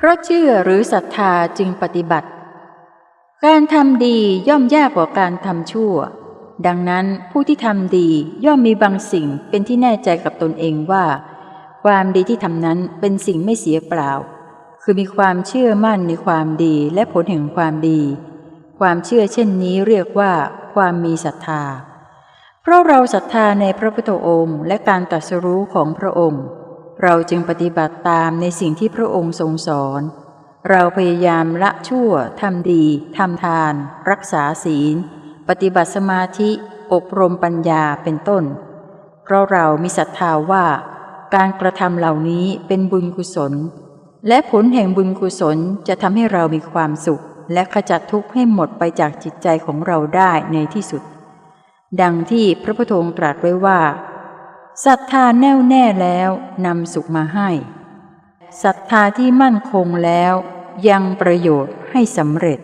เพราะเชื่อหรือศรัทธาจึงปฏิบัติ การทำดีย่อมยากกว่าการทำชั่ว ดังนั้นผู้ที่ทำดีย่อมมีบางสิ่งเป็นที่แน่ใจกับตนเองว่า ความดีที่ทำนั้นเป็นสิ่งไม่เสียเปล่า คือมีความเชื่อมั่นในความดีและผลแห่งความดี ความเชื่อเช่นนี้เรียกว่า ความมีศรัทธา เพราะเราศรัทธาในพระพุทธองค์ และการตรัสรู้ของพระองค์ เราจึงปฏิบัติตามในสิ่งที่พระองค์ทรงสอน เราพยายามละชั่วทำดีทำทาน รักษาศีล ปฏิบัติสมาธิอบรมปัญญาเป็นต้น เพราะเรามีศรัทธาว่า การกระทำเหล่านี้เป็นบุญกุศล และผลแห่งบุญกุศลจะทำให้เรามีความสุข และขจัดทุกข์ให้หมดไปจากจิตใจของเราได้ในที่สุด ดังที่พระพุทธองค์ตรัสไว้ว่า ศรัทธาแน่วแน่แล้วนำสุขมาให้ศรัทธาที่มั่นคงแล้ว ยังประโยชน์ให้สำเร็จ